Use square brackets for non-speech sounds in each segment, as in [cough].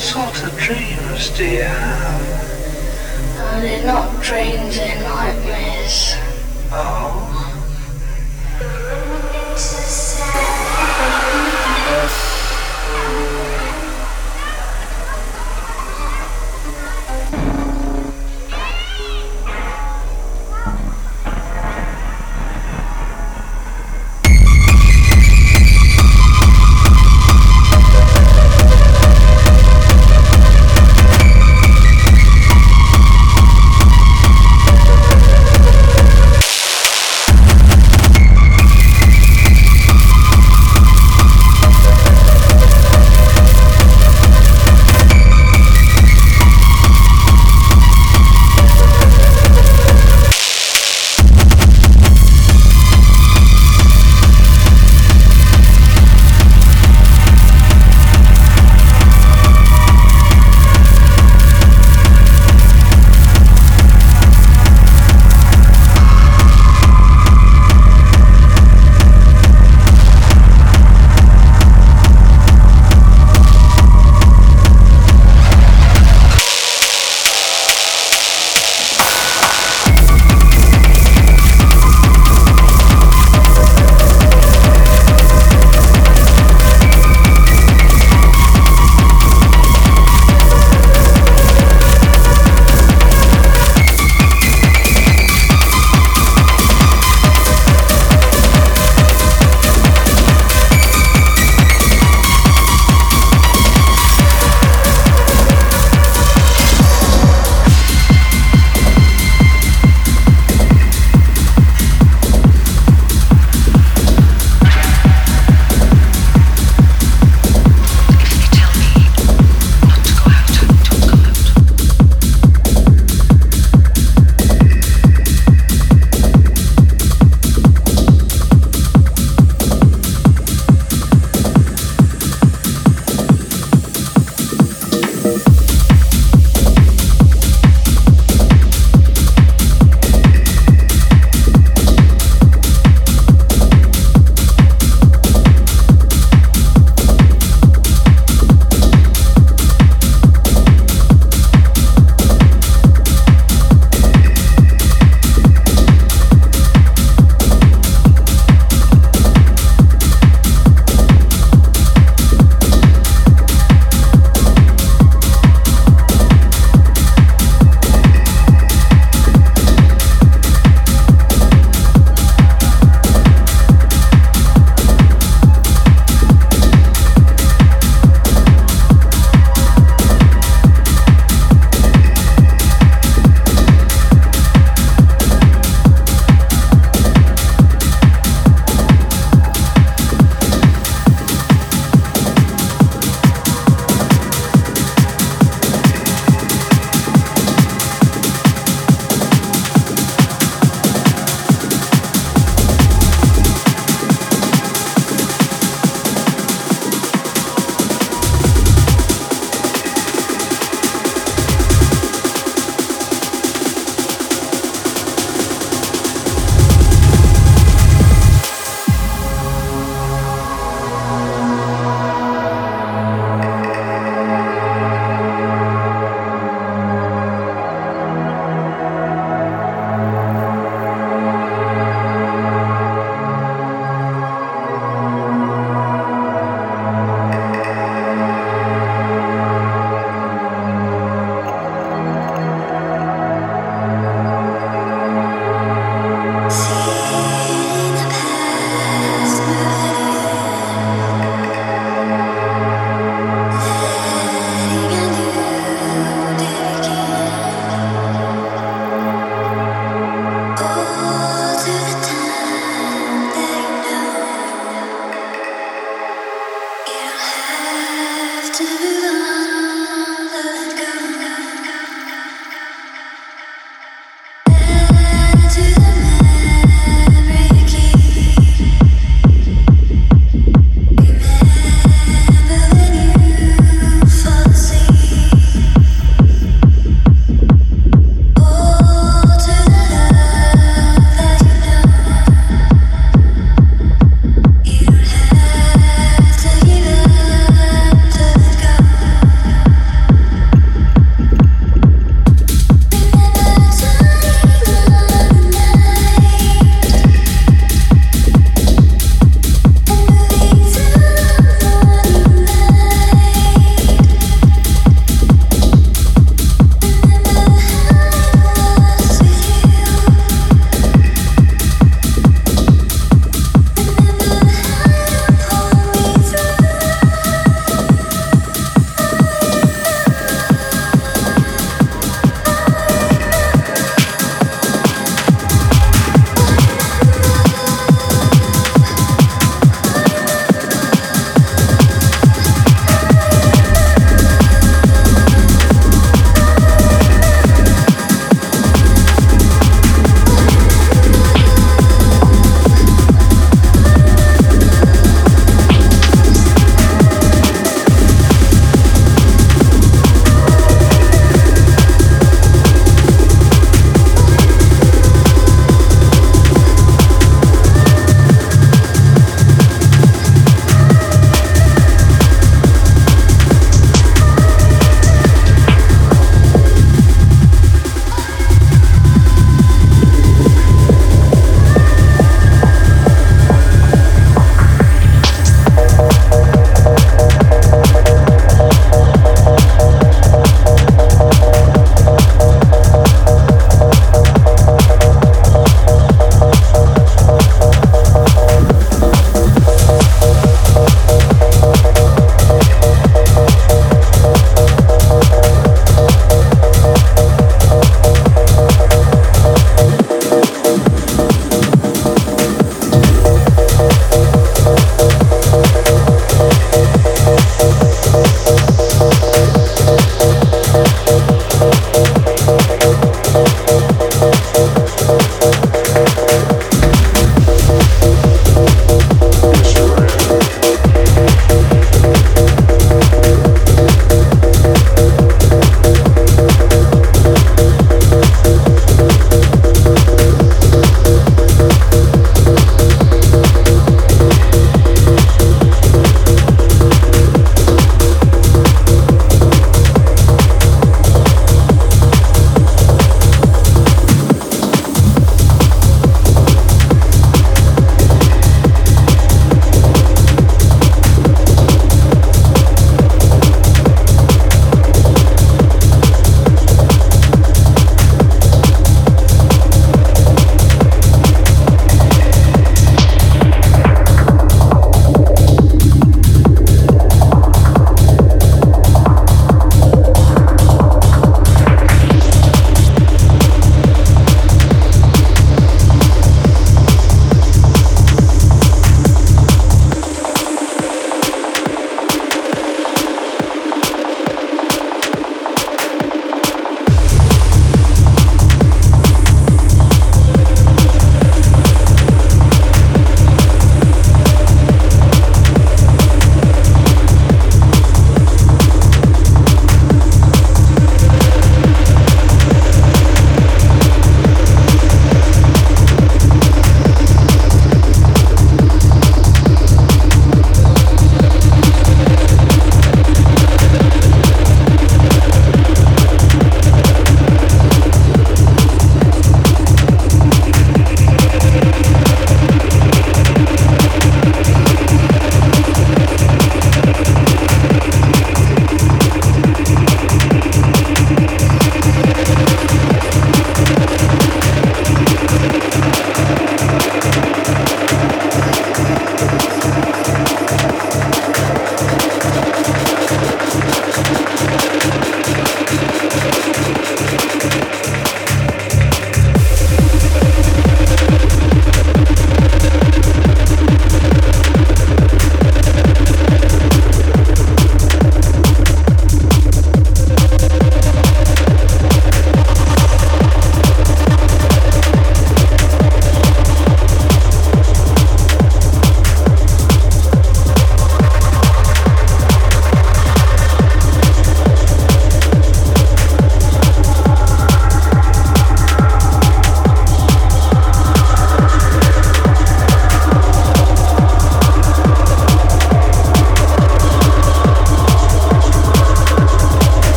What sort of dreams do you have? Uh, Are they not dreams and nightmares? Oh,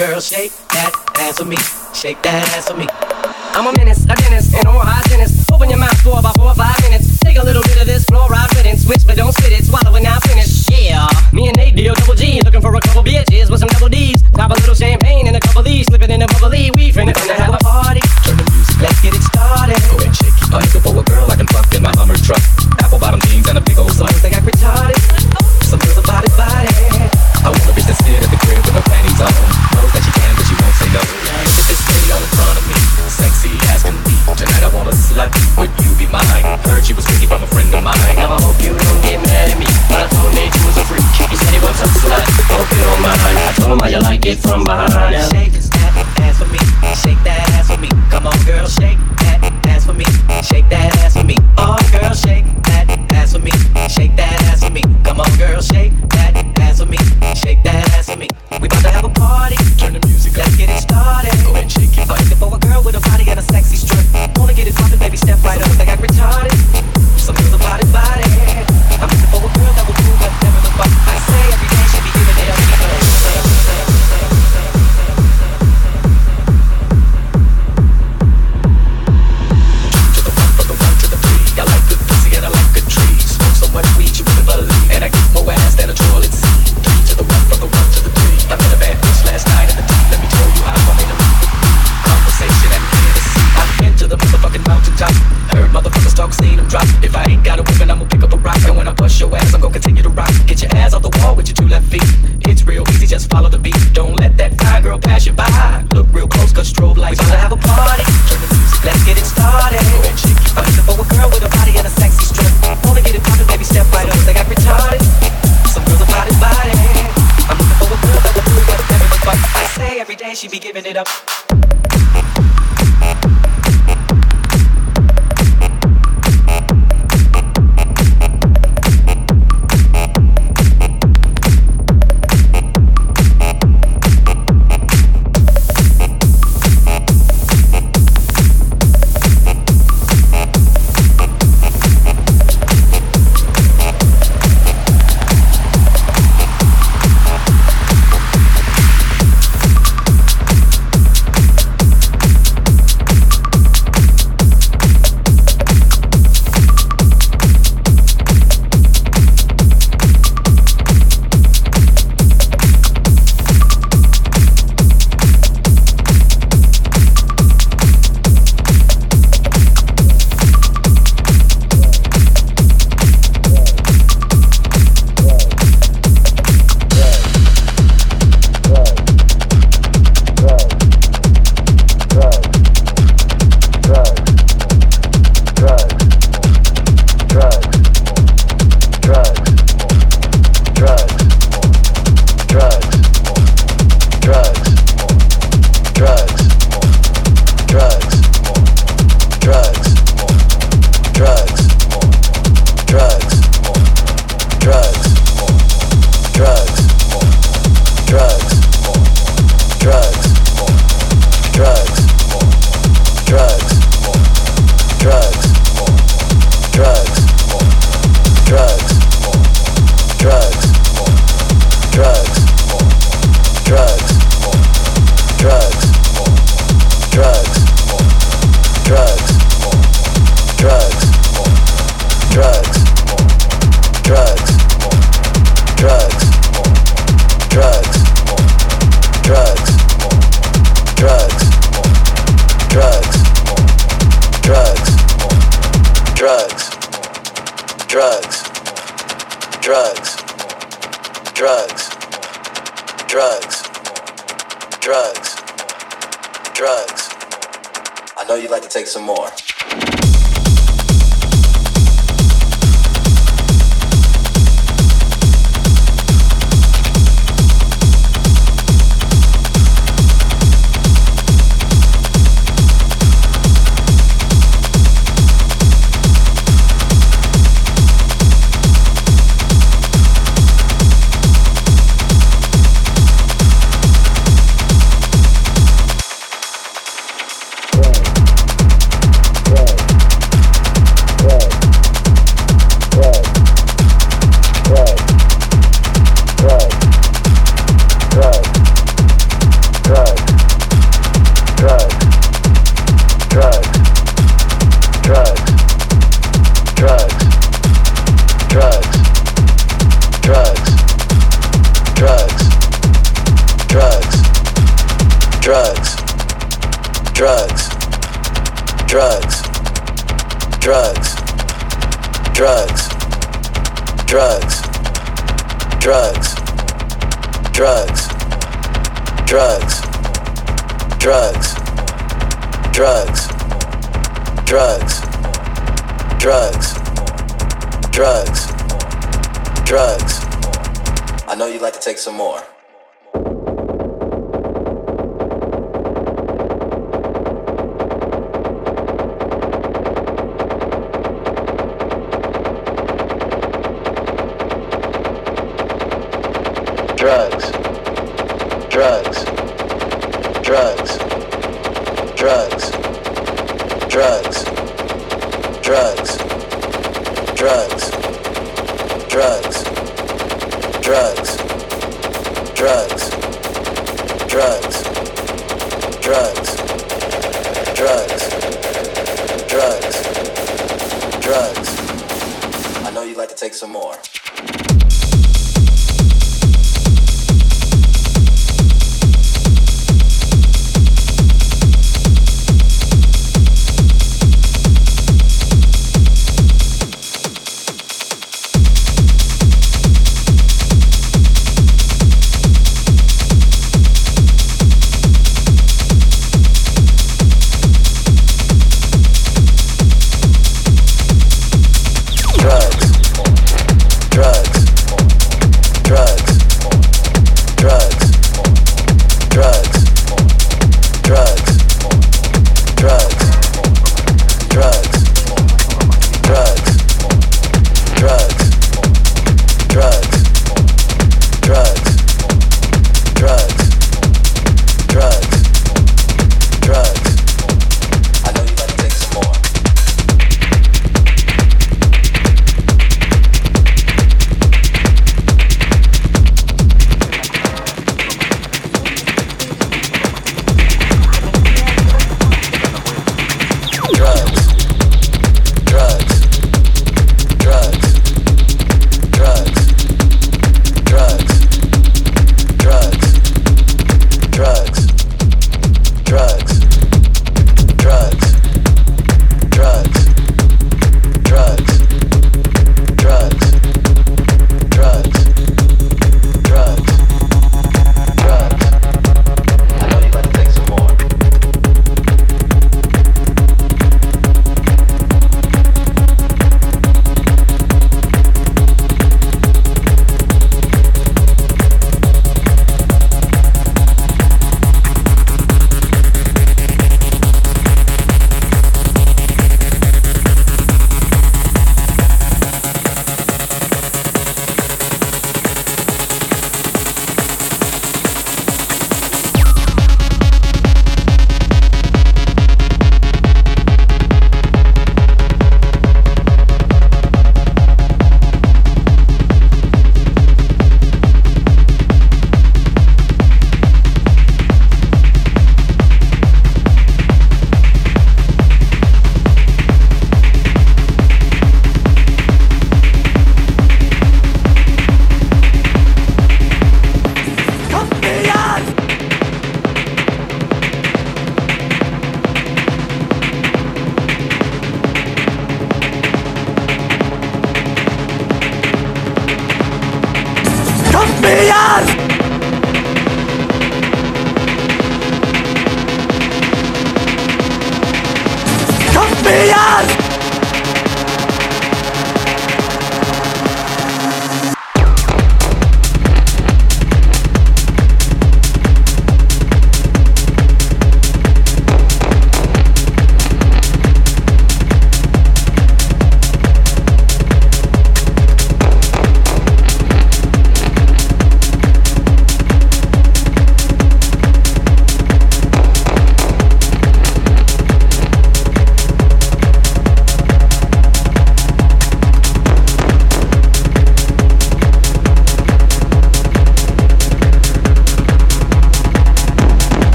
girl, shake drugs, drugs, drugs, drugs. I know you'd like to take some more.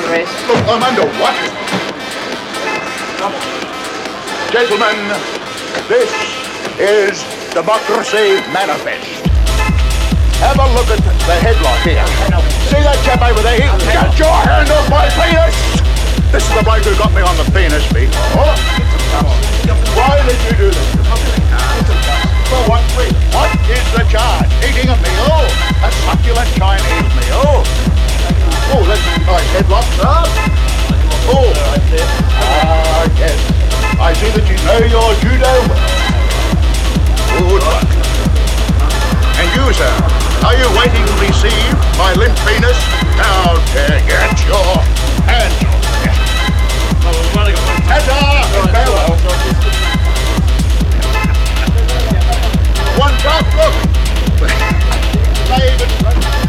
Under what? Gentlemen, this is Democracy Manifest. Have a look at the headline here. See that chap over there? He- Get your hand off my penis! This is the bloke who got me on the penis before. Oh. Why did you do this? For what reason? What is the charge? Eating a meal? A succulent Chinese meal? Oh, that's a nice headlock, sir. Oh, ah, yes. I see that you know your judo well. Good one. And you, sir, are you waiting to receive my limp penis? Now, get your hands off me. One top look. [laughs] They even...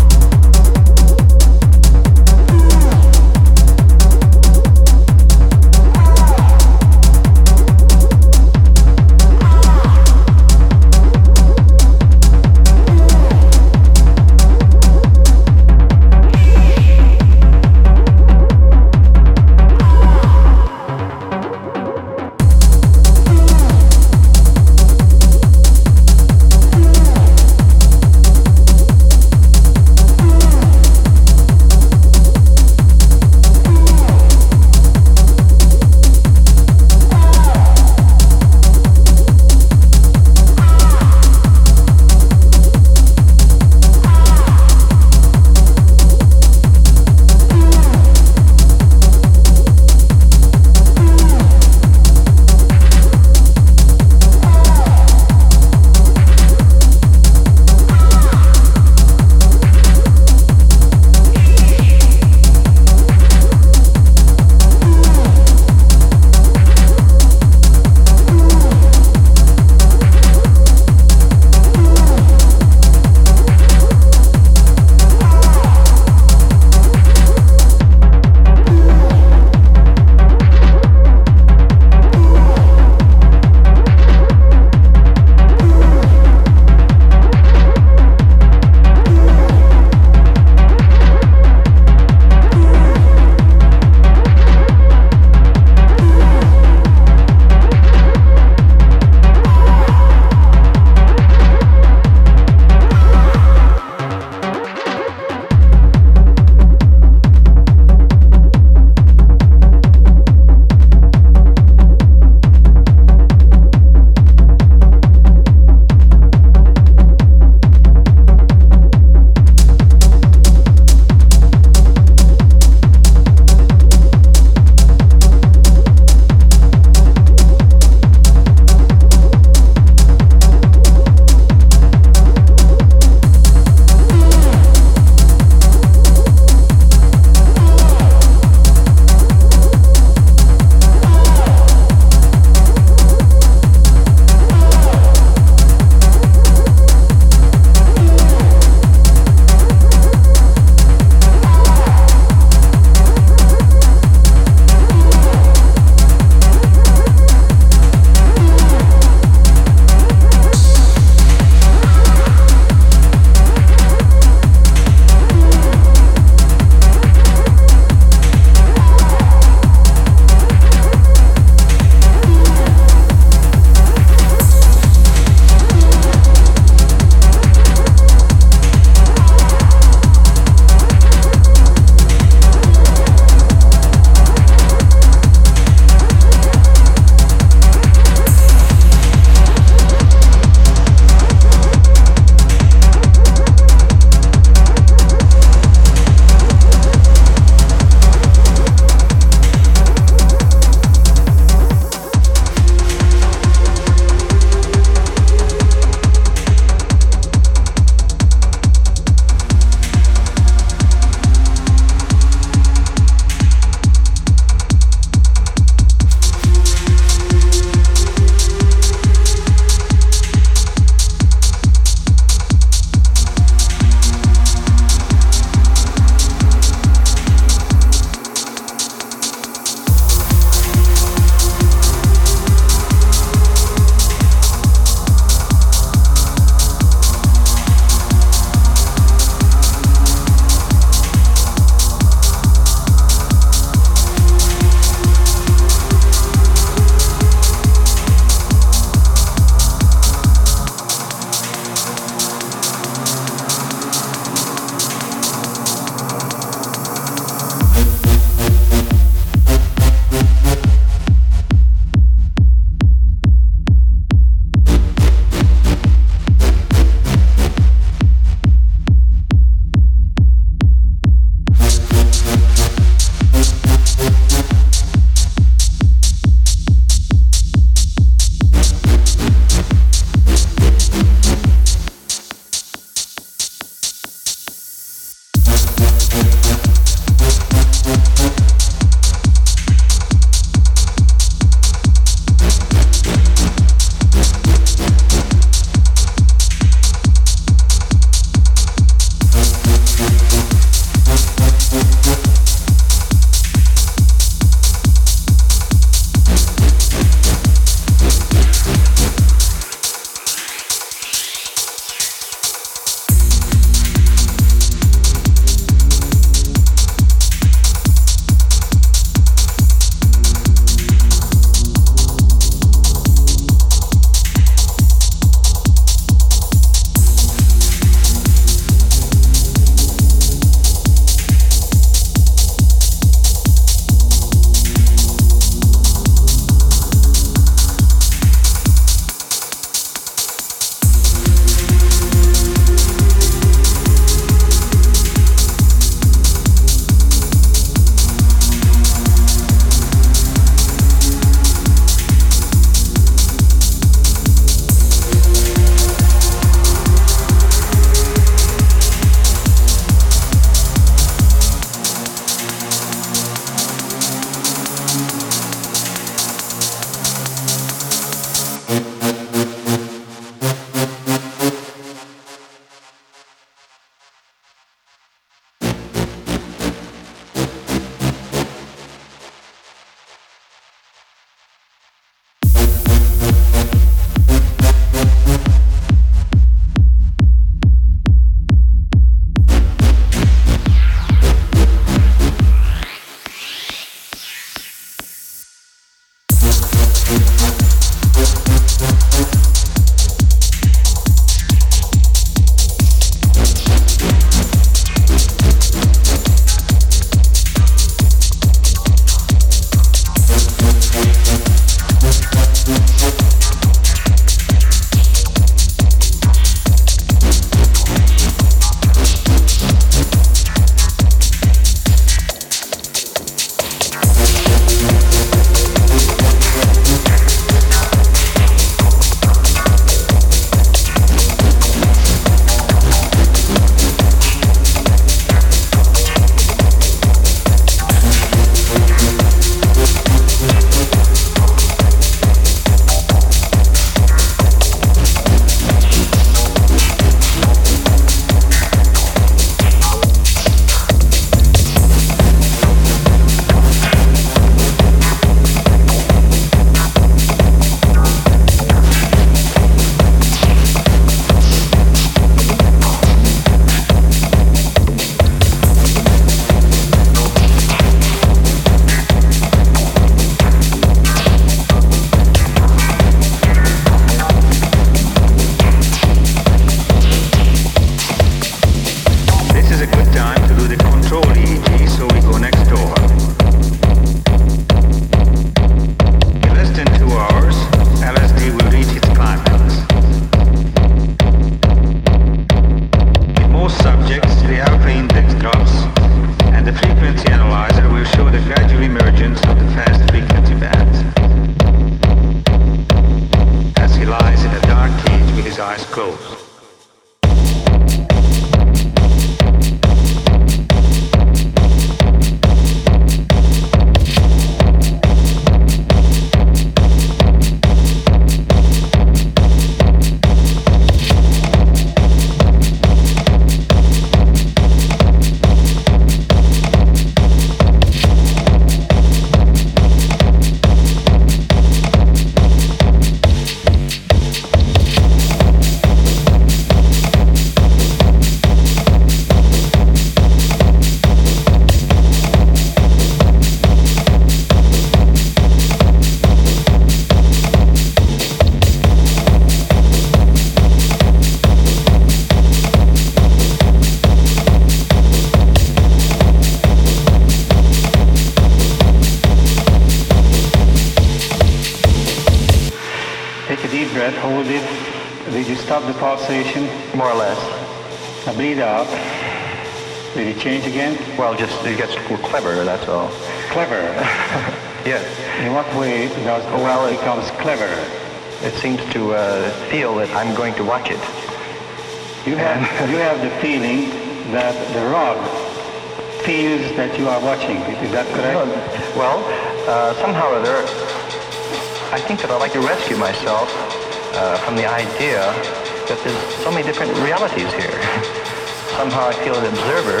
observer,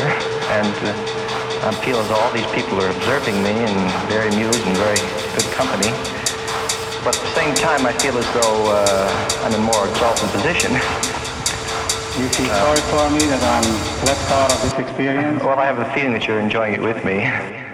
and uh, I feel as all these people are observing me and very amused and very good company. But at the same time, I feel as though uh, I'm in a more exalted position. You feel sorry for me that I'm left out of this experience? [laughs] well, I have a feeling that you're enjoying it with me.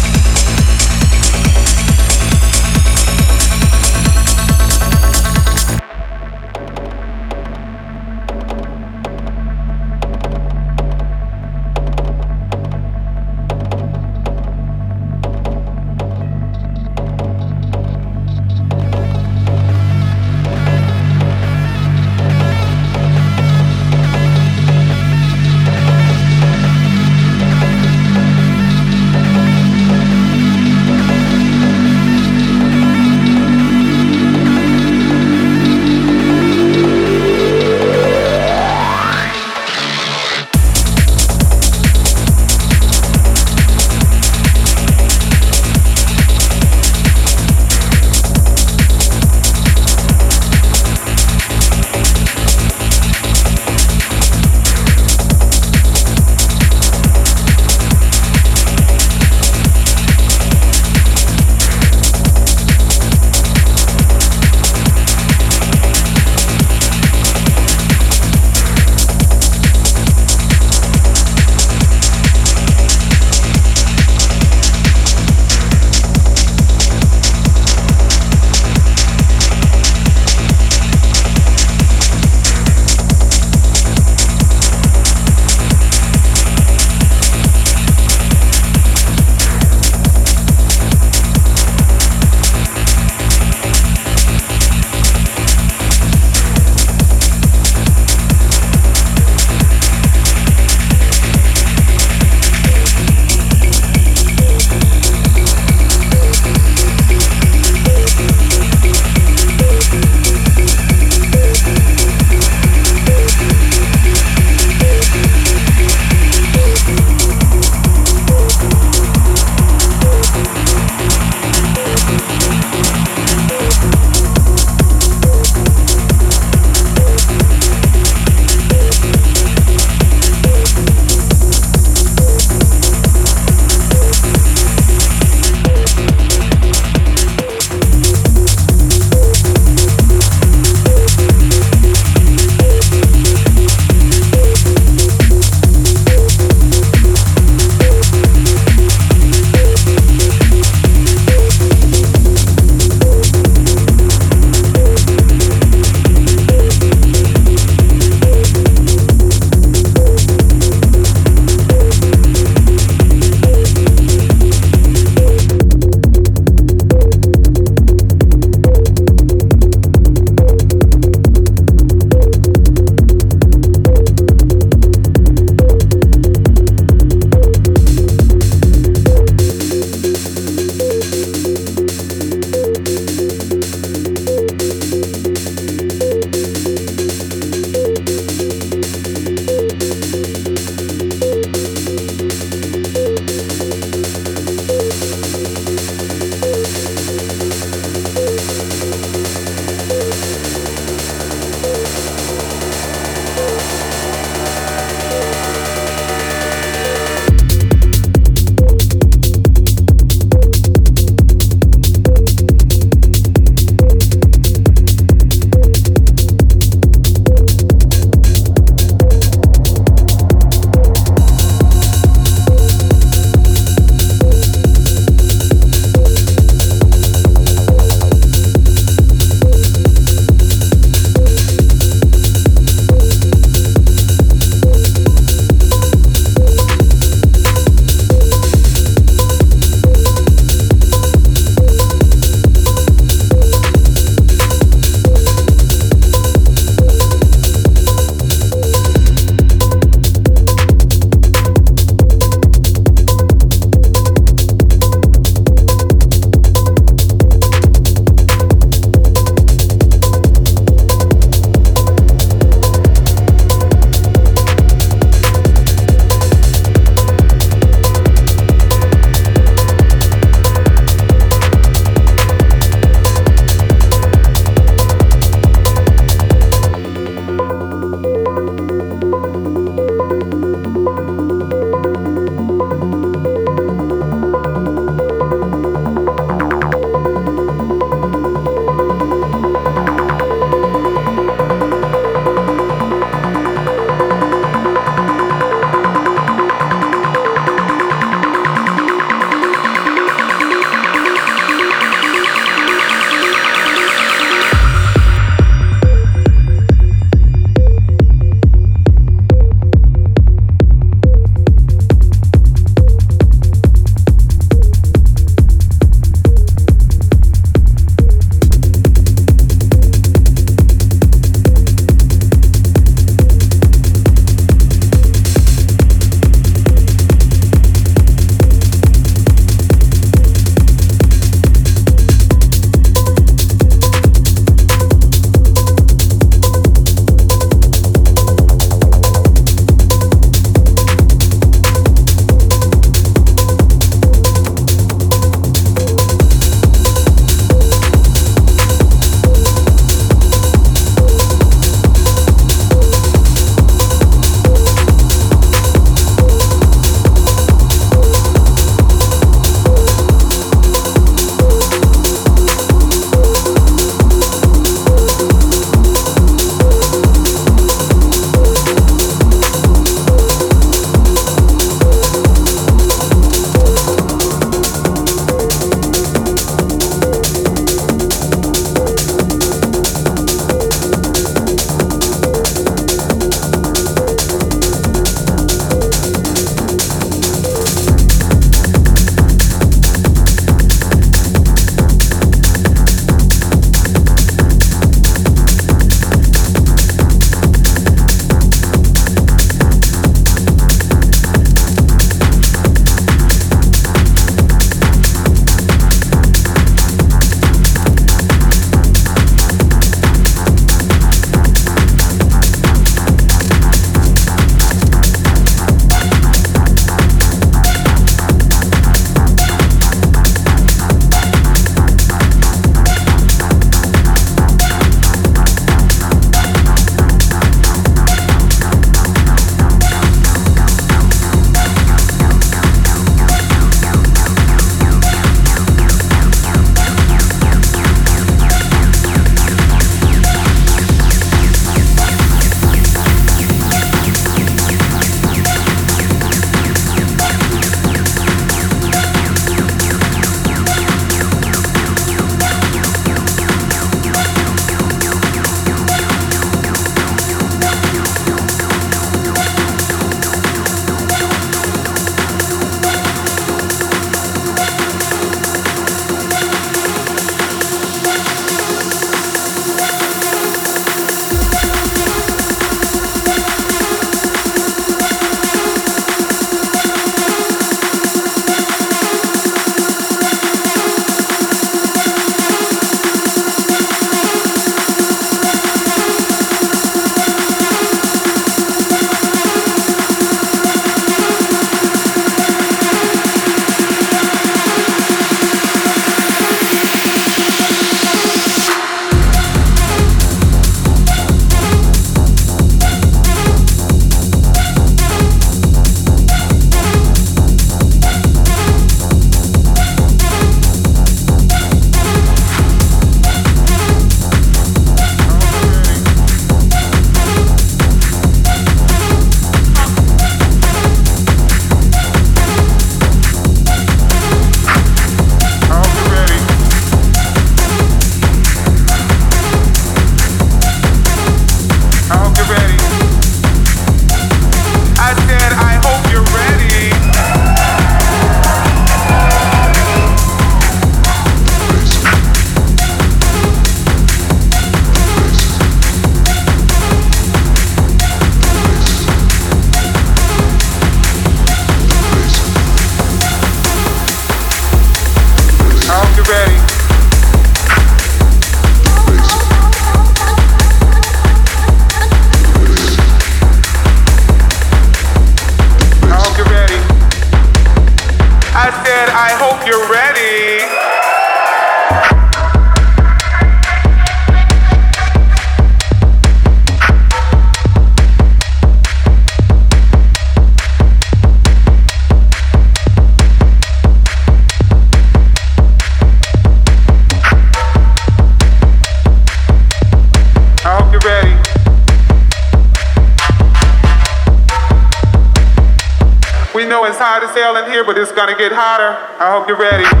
But it's gonna get hotter. I hope you're ready.